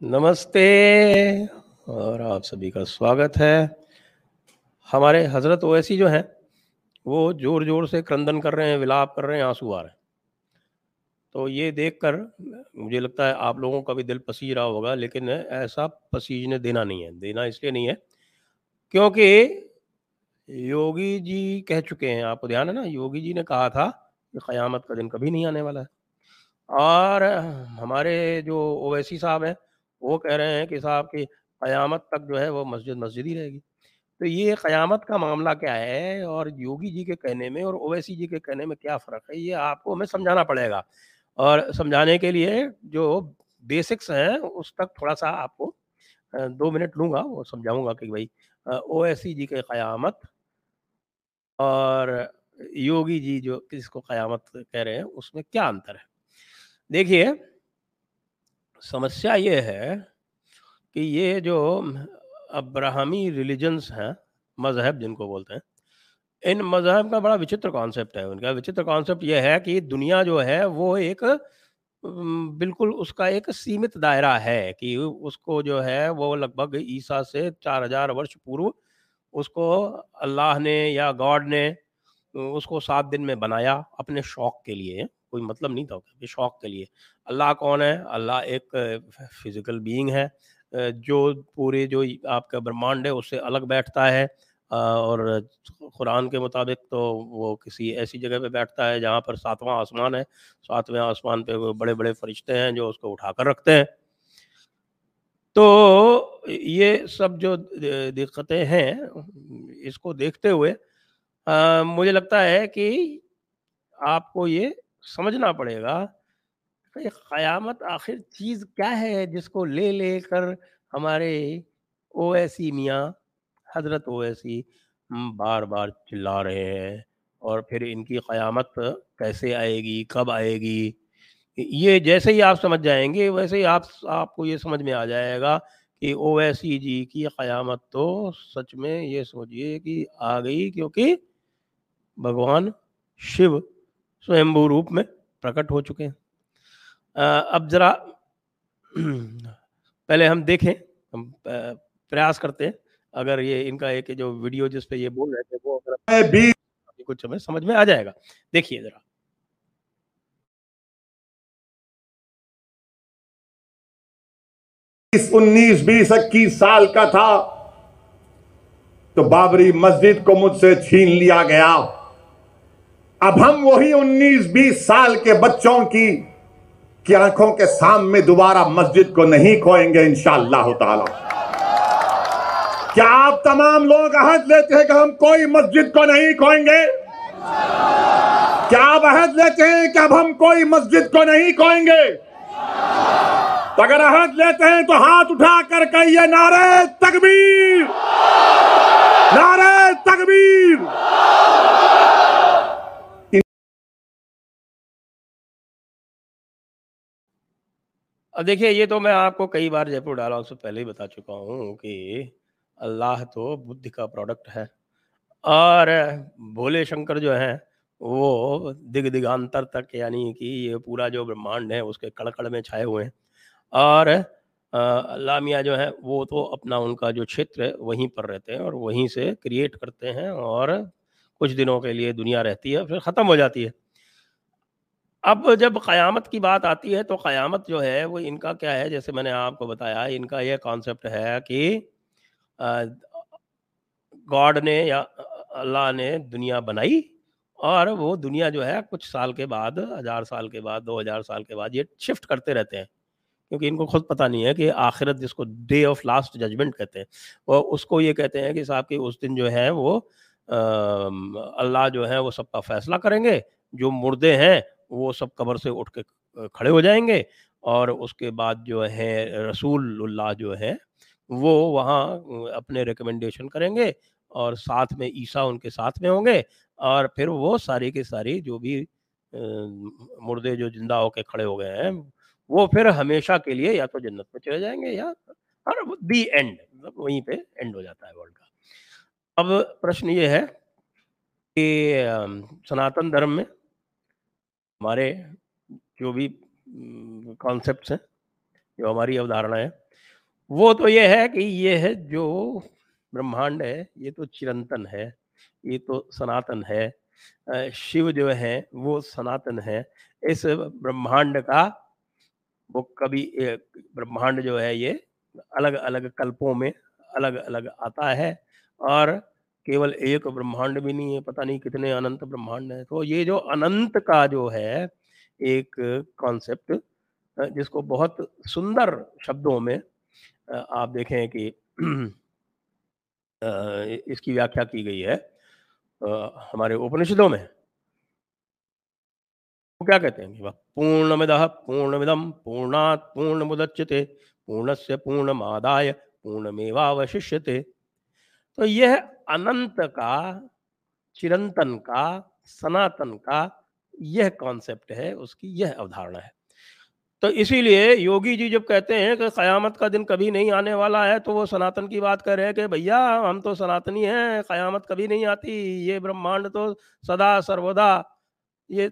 نمستے اور آپ سبھی کا سواگت ہے۔ ہمارے حضرت اویسی جو ہیں، وہ جور جور سے کرندن کر رہے ہیں ولاپ کر رہے ہیں، آنسو آ رہے ہیں۔ تو یہ دیکھ کر مجھے لگتا ہے آپ لوگوں کا بھی دل پسی رہا ہوگا، لیکن ایسا پسیجنے دینا نہیں ہے، دینا اس لیے نہیں ہے کیونکہ یوگی جی کہہ چکے ہیں، آپ کو دھیان ہے نا، یوگی جی نے کہا تھا کہ قیامت کا دن کبھی نہیں آنے والا ہے۔ اور ہمارے جو اویسی صاحب ہیں، وہ کہہ رہے ہیں کہ صاحب کی قیامت تک جو ہے وہ مسجد مسجد ہی رہے گی۔ تو یہ قیامت کا معاملہ کیا ہے؟ اور یوگی جی کے کہنے میں اور اویسی جی کے کہنے میں کیا فرق ہے؟ یہ آپ کو ہمیں سمجھانا پڑے گا۔ اور سمجھانے کے لیے جو بیسکس ہیں، اس تک تھوڑا سا آپ کو دو منٹ لوں گا، وہ سمجھاؤں گا کہ بھائی او ایس سی جی کے قیامت اور یوگی جی جو کس کو قیامت کہہ رہے ہیں، اس میں کیا انتر ہے؟ دیکھیے، سمسیا یہ ہے کہ یہ جو ابراہمی ریلیجنس ہیں، مذہب جن کو بولتے ہیں ان مذہب کا بڑا وچتر کانسیپٹ ہے، ان کا وچتر کانسیپٹ یہ ہے کہ دنیا جو ہے وہ ایک بالکل اس کا ایک سیمت دائرہ ہے کہ اس کو جو ہے وہ لگ بھگ عیسیٰ سے چار ہزار ورش پورو اس کو اللہ نے یا گاڈ نے اس کو سات دن میں بنایا اپنے شوق کے لیے، کوئی مطلب نہیں تھا کہ شوق کے لیے۔ اللہ کون ہے؟ اللہ ایک فزیکل بینگ ہے، جو پورے جو آپ کا برہمانڈ ہے اس سے الگ بیٹھتا ہے۔ اور قرآن کے مطابق تو وہ کسی ایسی جگہ پہ بیٹھتا ہے جہاں پر ساتواں آسمان ہے۔ ساتویں آسمان پہ وہ بڑے بڑے فرشتے ہیں جو اس کو اٹھا کر رکھتے ہیں۔ تو یہ سب جو دقتیں ہیں اس کو دیکھتے ہوئے مجھے لگتا ہے کہ آپ کو یہ سمجھنا پڑے گا کہ قیامت آخر چیز کیا ہے جس کو لے لے کر ہمارے او ایسی میاں حضرت اویسی بار بار چلا رہے ہیں اور پھر ان کی قیامت کیسے آئے گی، کب آئے گی؟ یہ جیسے ہی آپ سمجھ جائیں گے، ویسے ہی آپ آپ کو یہ سمجھ میں آ جائے گا کہ اویسی جی کی قیامت تو سچ میں یہ سوچئے کہ آ گئی کیونکہ بھگوان شیو سوئمبو روپ میں پرکٹ ہو چکے ہیں۔ اب ذرا پہلے ہم دیکھیں، ہم پریاس کرتے ہیں۔ اگر یہ ان کا ایک جو ویڈیو جس پہ یہ بول رہے تھے وہ اگر کچھ ہمیں سمجھ میں آ جائے گا۔ دیکھیے ذرا۔ انیس بیس اکیس سال کا تھا تو بابری مسجد کو مجھ سے چھین لیا گیا۔ اب ہم وہی انیس بیس سال کے بچوں کی کی آنکھوں کے سامنے دوبارہ مسجد کو نہیں کھوئیں گے انشاءاللہ تعالی۔ کیا آپ تمام لوگ عہد لیتے ہیں کہ ہم کوئی مسجد کو نہیں کھوئیں گے؟ کیا آپ عہد لیتے ہیں کہ اب ہم کوئی مسجد کو نہیں کھوئیں گے؟ تو اگر عہد لیتے ہیں تو ہاتھ اٹھا کر کہیے نعرے تکبیر۔ نعرے تکبیر۔ اب دیکھیے، یہ تو میں آپ کو کئی بار جے پور ڈالا اس سے پہلے ہی بتا چکا ہوں کہ اللہ تو بدھ کا پروڈکٹ ہے۔ اور بھولے شنکر جو ہیں، وہ دگ دگانتر تک یعنی کہ یہ پورا جو برہمانڈ ہے، اس کے کڑکڑ میں چھائے ہوئے ہیں۔ اور اللہ میاں جو ہیں، وہ تو اپنا ان کا جو چھتر ہے، وہیں پر رہتے ہیں اور وہیں سے کریٹ کرتے ہیں اور کچھ دنوں کے لیے دنیا رہتی ہے، پھر ختم ہو جاتی ہے۔ اب جب قیامت کی بات آتی ہے، تو قیامت جو ہے، وہ ان کا کیا ہے؟ جیسے میں نے آپ کو بتایا، ان کا یہ کانسیپٹ ہے کہ گاڈ نے یا اللہ نے دنیا بنائی اور وہ دنیا جو ہے کچھ سال کے بعد، ہزار سال کے بعد، دو ہزار سال کے بعد یہ شفٹ کرتے رہتے ہیں۔ کیونکہ ان کو خود پتہ نہیں ہے کہ آخرت جس کو ڈے آف لاسٹ ججمنٹ کہتے ہیں، وہ اس کو یہ کہتے ہیں کہ صاحب کہ اس دن جو ہے وہ اللہ جو ہے وہ سب کا فیصلہ کریں گے۔ جو مردے ہیں، وہ سب قبر سے اٹھ کے کھڑے ہو جائیں گے اور اس کے بعد جو ہے رسول اللہ جو ہے وہ وہاں، اپنے ریکمنڈیشن کریں گے اور ساتھ میں عیسیٰ ان کے ساتھ میں ہوں گے اور پھر وہ ساری کے ساری جو بھی مردے جو زندہ ہو کے کھڑے ہو گئے ہیں، وہ پھر ہمیشہ کے لیے یا تو جنت میں چلے جائیں گے یا اور دی اینڈ مطلب وہیں پہ اینڈ ہو جاتا ہے ورلڈ کا۔ اب پرشن یہ ہے کہ سناتن دھرم میں ہمارے جو بھی کانسیپٹس ہیں، جو ہماری اودھارنا ہیں وہ تو یہ ہے کہ یہ ہے جو برہمانڈ ہے، یہ تو چرنتن ہے، یہ تو سناتن ہے۔ شیو جو ہے وہ سناتن ہے اس برہمانڈ کا وہ کبھی برہمانڈ جو ہے، یہ الگ الگ کلپوں میں الگ الگ آتا ہے اور کیول ایک برہمانڈ بھی نہیں ہے، پتہ نہیں کتنے اننت برہمانڈ ہیں۔ تو یہ جو اننت کا جو ہے ایک کانسیپٹ جس کو بہت سندر شبدوں میں آپ دیکھیں کہ اس کی ویاخیا کی گئی ہے۔ ہمارے اوپنشدوں میں وہ کیا کہتے ہیں؟ پورن مدہ پورن مدم پورنات پورن مدچتے پورنس پورن آدائے پورن میواشتے تو یہ اننت کا، چرنتن کا، سناتن کا، یہ کانسیپٹ ہے، اس کی یہ اودھارنا ہے۔ تو اسی لیے یوگی جی جب کہتے ہیں کہ قیامت کا دن کبھی نہیں آنے والا ہے تو وہ سناتن کی بات کر رہے ہیں کہ بھیا ہم تو سناتنی ہیں، قیامت کبھی نہیں آتی، یہ برہمانڈ تو سدا سرودا، یہ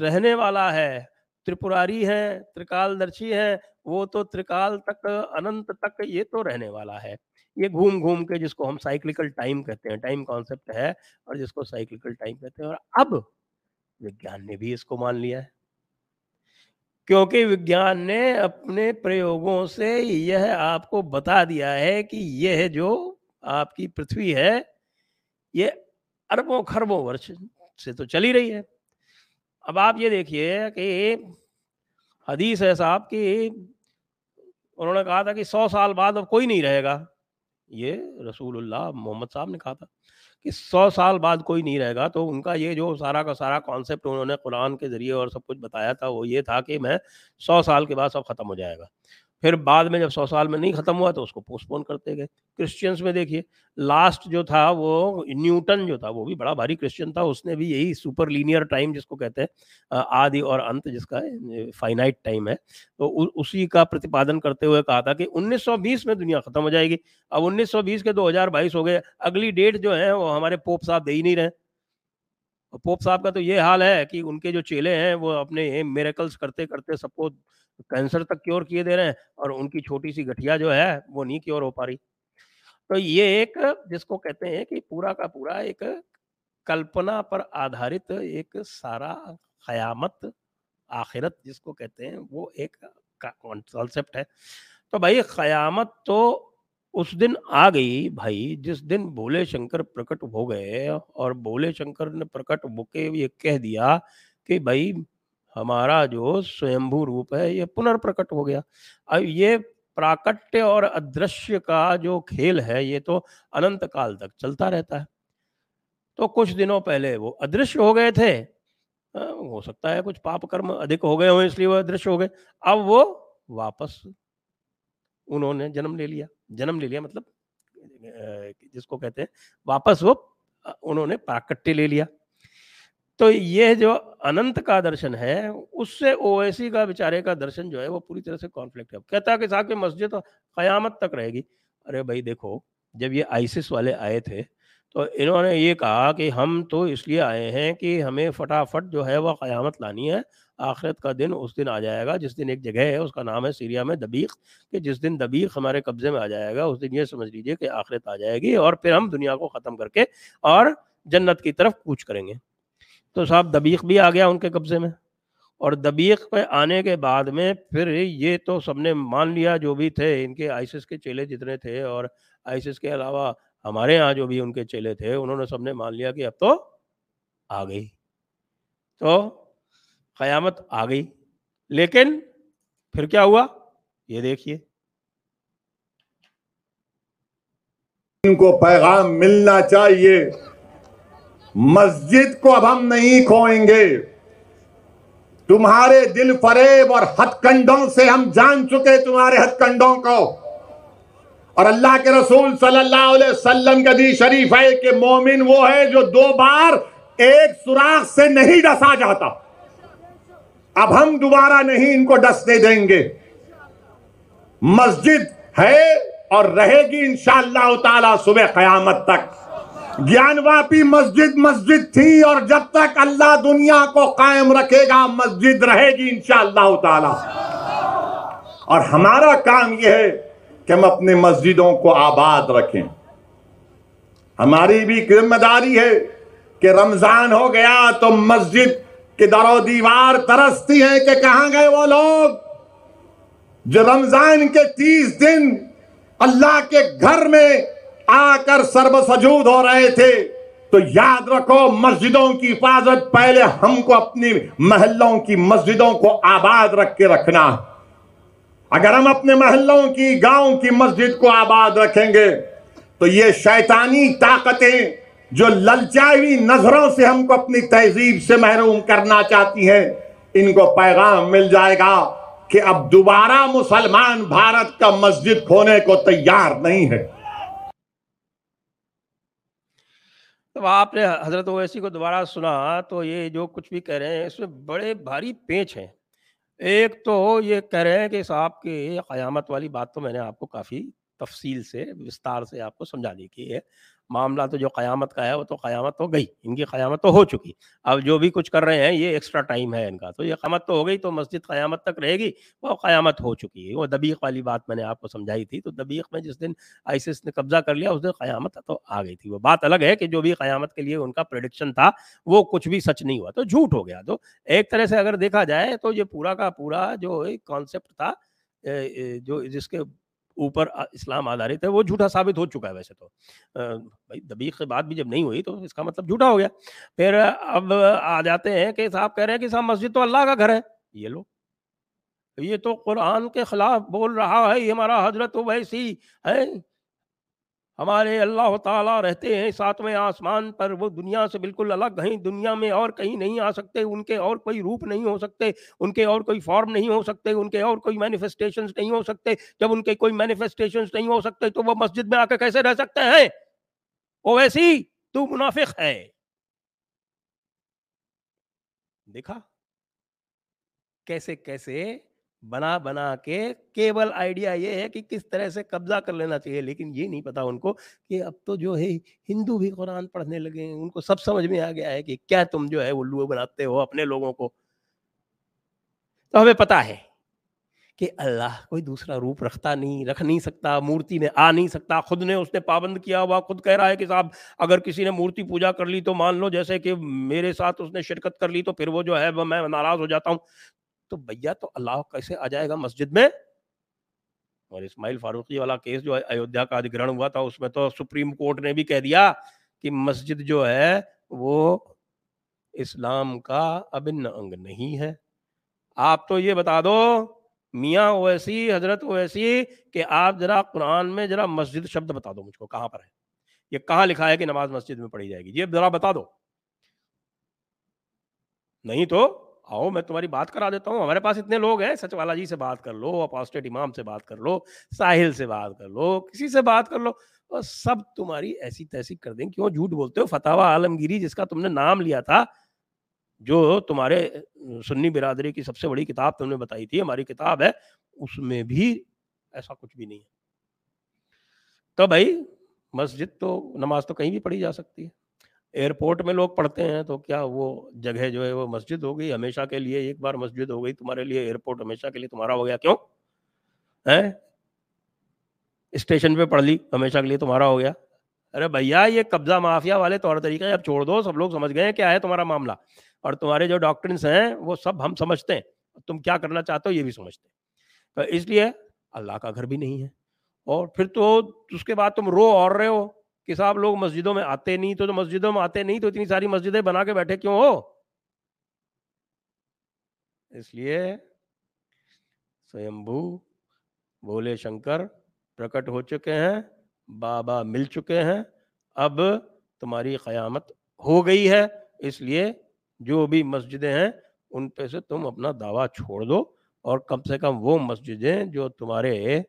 رہنے والا ہے ترپراری ہے ترکال درشی ہے وہ تو ترکال تک، اننت تک یہ تو رہنے والا ہے۔ یہ گھوم گھوم کے جس کو ہم سائیکلیکل ٹائم کہتے ہیں ٹائم کانسیپٹ ہے اور جس کو سائیکلیکل ٹائم کہتے ہیں۔ اور اب وگیان نے بھی اس کو مان لیا ہے۔ کیونکہ وگیان نے اپنے پریوگوں سے یہ آپ کو بتا دیا ہے کہ یہ جو آپ کی پرتھوی ہے، یہ اربوں خربوں ورش سے تو چلی رہی ہے۔ اب آپ یہ دیکھیے کہ حدیث ہے صاحب کہ انہوں نے کہا تھا کہ سو سال بعد اب کوئی نہیں رہے گا۔ یہ رسول اللہ محمد صاحب نے کہا تھا۔ کہ سو سال بعد کوئی نہیں رہے گا، تو ان کا یہ جو سارا کا سارا کانسیپٹ انہوں نے قرآن کے ذریعے اور سب کچھ بتایا تھا، وہ یہ تھا کہ میں سو سال کے بعد سب ختم ہو جائے گا۔ پھر بعد میں جب سو سال میں نہیں ختم ہوا تو اس کو پوسٹ پون کرتے گئے۔ کرسچنس میں دیکھیے لاسٹ جو تھا وہ نیوٹن جو تھا وہ بھی بڑا بھاری کرسچن تھا۔ اس نے بھی یہی سپر لینئر ٹائم جس کو کہتے ہیں آدھی اور انت جس کا فائنائٹ ٹائم ہے۔ تو اسی کا پرتپادن کرتے ہوئے کہا تھا کہ انیس سو بیس میں دنیا ختم ہو جائے گی۔ اب انیس سو بیس کے دو ہزار بائیس ہو گئے۔ اگلی ڈیٹ جو ہے وہ ہمارے پوپ صاحب دے ہی نہیں رہے۔ پوپ صاحب کا تو یہ حال ہے کہ ان کے جو چیلے ہیں وہ اپنے میریکلس کرتے کرتے سب کو کینسر تک کیور کیے دے رہے ہیں اور ان کی چھوٹی سی گٹھیا جو ہے وہ نہیں کیور ہو پا رہی۔ تو یہ ایک جس کو کہتے ہیں کہ پورا کا پورا ایک کلپنا پر آدھارت ایک سارا قیامت آخرت جس کو کہتے ہیں وہ ایک کانسیپٹ ہے۔ تو بھائی قیامت تو اس دن آ گئی بھائی، جس دن بولے شنکر پرکٹ ہو گئے اور بولے شنکر نے پرکٹ ہو کے یہ کہہ دیا کہ بھائی، ہمارا جو سوئمبھو روپ ہے یہ پنر پرکٹ ہو گیا۔ اب یہ پراکٹیہ اور ادرشیہ کا جو کھیل ہے یہ تو اننت کال تک چلتا رہتا ہے۔ تو کچھ دنوں پہلے وہ ادرشیہ ہو گئے تھے۔ ہاں، ہو سکتا ہے کچھ پاپ کرم ادھک ہو گئے ہوں اس لیے وہ ادرشیہ ہو گئے۔ اب وہ واپس انہوں نے جنم لے لیا۔ جنم لے لیا مطلب جس کو کہتے ہیں، واپس وہ انہوں نے پراکٹیہ لے لیا۔ تو یہ جو اننت کا درشن ہے، اس سے اویسی کا بیچارے کا درشن جو ہے، وہ پوری طرح سے کانفلکٹ ہے۔ کہتا ہے کہ صاحب مسجد قیامت تک رہے گی۔ ارے بھائی دیکھو، جب یہ آئیسس والے آئے تھے، تو انہوں نے یہ کہا کہ ہم تو اس لیے آئے ہیں کہ ہمیں فٹافٹ جو ہے وہ قیامت لانی ہے۔ آخرت کا دن اس دن آ جائے گا، جس دن ایک جگہ ہے، اس کا نام ہے سیریا میں دبیق، کہ جس دن دبیق ہمارے قبضے میں آ جائے گا، اس دن یہ سمجھ لیجیے کہ آخرت آ جائے گی اور پھر ہم دنیا کو ختم کر کے اور جنت کی طرف کوچ کریں گے۔ تو صاحب دبیق بھی آ گیا ان کے قبضے میں اور دبیق پہ آنے کے بعد میں پھر یہ تو سب نے مان لیا جو بھی تھے، ان کے آئیسس کے چیلے جتنے تھے اور آئیسس کے علاوہ ہمارے یہاں جو بھی ان کے چیلے تھے، انہوں نے سب نے مان لیا کہ اب تو آ گئی۔ تو قیامت آ گئی۔ لیکن پھر کیا ہوا؟ یہ دیکھیے۔ ان کو پیغام ملنا چاہیے۔ مسجد کو اب ہم نہیں کھوئیں گے۔ تمہارے دل فریب اور ہتھ کنڈوں سے ہم جان چکے تمہارے ہتھ کنڈوں کو۔ اور اللہ کے رسول صلی اللہ علیہ وسلم کا دی شریف ہے کہ مومن وہ ہے جو دو بار ایک سوراخ سے نہیں ڈسا جاتا۔ اب ہم دوبارہ نہیں ان کو ڈسنے دیں گے۔ مسجد ہے اور رہے گی انشاءاللہ تعالی صبح قیامت تک۔ گیان واپی مسجد مسجد تھی اور جب تک اللہ دنیا کو قائم رکھے گا، مسجد رہے گی انشاءاللہ تعالی۔ اور ہمارا کام یہ ہے کہ ہم اپنے مسجدوں کو آباد رکھیں۔ ہماری بھی ذمہ داری ہے کہ رمضان ہو گیا تو مسجد کے در و دیوار ترستی ہیں کہ کہاں گئے وہ لوگ؟ جو رمضان کے تیس دن اللہ کے گھر میں آ کر سرب سجود ہو رہے تھے، تو یاد رکھو مسجدوں کی حفاظت پہلے ہم کو اپنی محلوں کی مسجدوں کو آباد رکھ کے رکھنا۔ اگر ہم اپنے محلوں کی، گاؤں کی مسجد کو آباد رکھیں گے، تو یہ شیطانی طاقتیں جو للچائی نظروں سے ہم کو اپنی تہذیب سے محروم کرنا چاہتی ہیں، ان کو پیغام مل جائے گا کہ اب دوبارہ مسلمان بھارت کا مسجد کھونے کو تیار نہیں ہے۔ تو آپ نے حضرت اویسی کو دوبارہ سنا تو یہ جو کچھ بھی کہہ رہے ہیں، اس میں بڑے بھاری پیچ ہیں۔ ایک تو یہ کہہ رہے ہیں کہ صاحب کی قیامت والی بات تو میں نے آپ کو کافی تفصیل سے، وستار سے آپ کو سمجھا دی کی ہے۔ معاملہ تو جو قیامت کا ہے، وہ تو قیامت تو گئی۔ ان کی قیامت تو ہو چکی۔ اب جو بھی کچھ کر رہے ہیں، یہ ایکسٹرا ٹائم ہے ان کا۔ تو یہ قیامت تو ہو گئی، تو مسجد قیامت تک رہے گی، وہ قیامت ہو چکی۔ ہے وہ دبیق والی بات میں نے آپ کو سمجھائی تھی۔ تو دبیق میں جس دن آئیسس نے قبضہ کر لیا، اس دن قیامت تو آ گئی تھی۔ وہ بات الگ ہے کہ جو بھی قیامت کے لیے ان کا پریڈکشن تھا، وہ کچھ بھی سچ نہیں ہوا۔ تو جھوٹ ہو گیا۔ تو ایک طرح سے اگر دیکھا جائے تو یہ پورا کا پورا جو کانسیپٹ تھا جو جس کے اوپر اسلام آدھارت ہے، وہ جھوٹا ثابت ہو چکا ہے ویسے تو۔ بھائی دبیق سے بات بھی جب نہیں ہوئی تو اس کا مطلب جھوٹا ہو گیا۔ پھر اب آ جاتے ہیں کہ صاحب کہہ رہے ہیں کہ صاحب مسجد تو اللہ کا گھر ہے۔ یہ لو۔ یہ تو قرآن کے خلاف بول رہا ہے، یہ ہمارا حضرت ویسی ہے۔ ہمارے اللہ تعالیٰ رہتے ہیں ساتویں آسمان پر، وہ دنیا سے بالکل الگ ہیں، دنیا میں اور کہیں نہیں آ سکتے، ان کے اور کوئی روپ نہیں ہو سکتے، ان کے اور کوئی فارم نہیں ہو سکتے، ان کے اور کوئی مینیفیسٹیشنز نہیں ہو سکتے۔ جب ان کے کوئی مینیفیسٹیشنز نہیں ہو سکتے تو وہ مسجد میں آ کے کیسے رہ سکتے ہیں؟ وہ ویسی تو منافق ہے۔ دیکھا؟ کیسے کیسے بنا بنا کے کیبل آئیڈیا یہ ہے کہ کس طرح سے قبضہ کر لینا چاہیے، لیکن یہ نہیں پتا ان کو کہ اب تو جو ہے ہندو بھی قرآن پڑھنے لگے ہیں، ان کو سب سمجھ میں آ گیا ہے کہ کیا تم جو ہے وہ الو بناتے ہو اپنے لوگوں کو۔ تو ہمیں پتا ہے کہ اللہ کوئی دوسرا روپ رکھتا نہیں، رکھ نہیں سکتا، مورتی میں آ نہیں سکتا، خود نے اس نے پابند کیا ہوا، خود کہہ رہا ہے کہ صاحب اگر کسی نے مورتی پوجا کر لی تو مان لو جیسے کہ میرے ساتھ اس نے شرکت کر لی تو پھر وہ جو ہے میں ناراض ہو جاتا ہوں۔ تو بھیا تو اللہ کیسے آ جائے گا مسجد میں؟ اور اسماعیل فاروقی والا کیس جو ایودھیا کا ادھگرہن ہوا تھا، اس میں تو سپریم کورٹ نے بھی کہہ دیا کہ مسجد جو ہے، وہ اسلام کا ابن انگ نہیں ہے۔ آپ تو یہ بتا دو، میاں اویسی، حضرت اویسی کہ آپ ذرا قرآن میں ذرا مسجد شبد بتا دو مجھ کو، کہاں پر ہے؟ یہ کہاں لکھا ہے کہ نماز مسجد میں پڑھی جائے گی؟ یہ ذرا بتا دو۔ نہیں تو آؤ، میں تمہاری بات کرا دیتا ہوں۔ ہمارے پاس اتنے لوگ ہیں۔ سچ والا جی سے بات کر لو اپاسٹیٹ امام سے بات کر لو، ساحل سے بات کر لو، کسی سے بات کر لو۔ اور سب تمہاری ایسی تیسی کر دیں۔ کیوں جھوٹ بولتے ہو؟ فتح عالمگیری جس کا تم نے نام لیا تھا، جو تمہارے سنی برادری کی سب سے بڑی کتاب تم نے بتائی تھی، ہماری کتاب ہے، اس میں بھی ایسا کچھ بھی نہیں ہے۔ تو بھائی، مسجد تو، نماز تو کہیں بھی پڑھی جا سکتی ہے۔ ایئرپورٹ میں لوگ پڑھتے ہیں تو کیا وہ جگہ جو ہے وہ مسجد ہو گئی؟ ہمیشہ کے لیے ایک بار مسجد ہو گئی تمہارے لیے ایئرپورٹ ہمیشہ کے لیے تمہارا ہو گیا؟ کیوں؟ اسٹیشن پہ پڑھ لی، ہمیشہ کے لیے تمہارا ہو گیا۔ ارے بھیا، یہ قبضہ مافیا والے طور طریقے اب چھوڑ دو، سب لوگ سمجھ گئے ہیں کیا ہے تمہارا معاملہ۔ اور تمہارے جو ڈاکٹرنس ہیں، وہ سب ہم سمجھتے ہیں۔ تم کیا کرنا چاہتے ہو، یہ بھی سمجھتے ہیں۔ تو اس لیے اللہ کا گھر بھی نہیں ہے۔ اور پھر تو اس کے بعد تم رو اور رہے ہو۔ کہ صاحب لوگ مسجدوں میں آتے نہیں تو مسجدوں میں آتے نہیں تو اتنی ساری مسجدیں بنا کے بیٹھے کیوں ہو؟ اس لیے سیمبو بولے شنکر پرکٹ ہو چکے ہیں، بابا مل چکے ہیں، اب تمہاری قیامت ہو گئی ہے۔ اس لیے جو بھی مسجدیں ہیں، ان پہ سے تم اپنا دعویٰ چھوڑ دو اور کم سے کم وہ مسجدیں جو تمہارے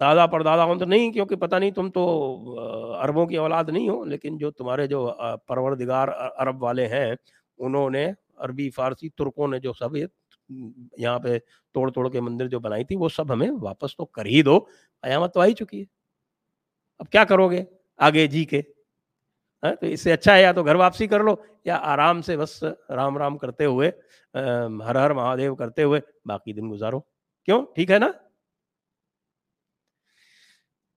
دادا پردادا ہوں تو نہیں کیونکہ پتہ نہیں تم تو عربوں کی اولاد نہیں ہو لیکن جو تمہارے جو پروردگار عرب والے ہیں انہوں نے عربی فارسی ترکوں نے جو سب یہاں پہ توڑ توڑ کے مندر جو بنائی تھی وہ سب ہمیں واپس تو کر ہی دو قیامت تو آ ہی چکی ہے۔ اب کیا کرو گے آگے جی کے؟ ہاں، تو اس سے اچھا ہے یا تو گھر واپسی کر لو یا آرام سے بس رام رام کرتے ہوئے ہر ہر مہادیو کرتے ہوئے باقی دن گزارو۔ کیوں؟ ٹھیک ہے نا؟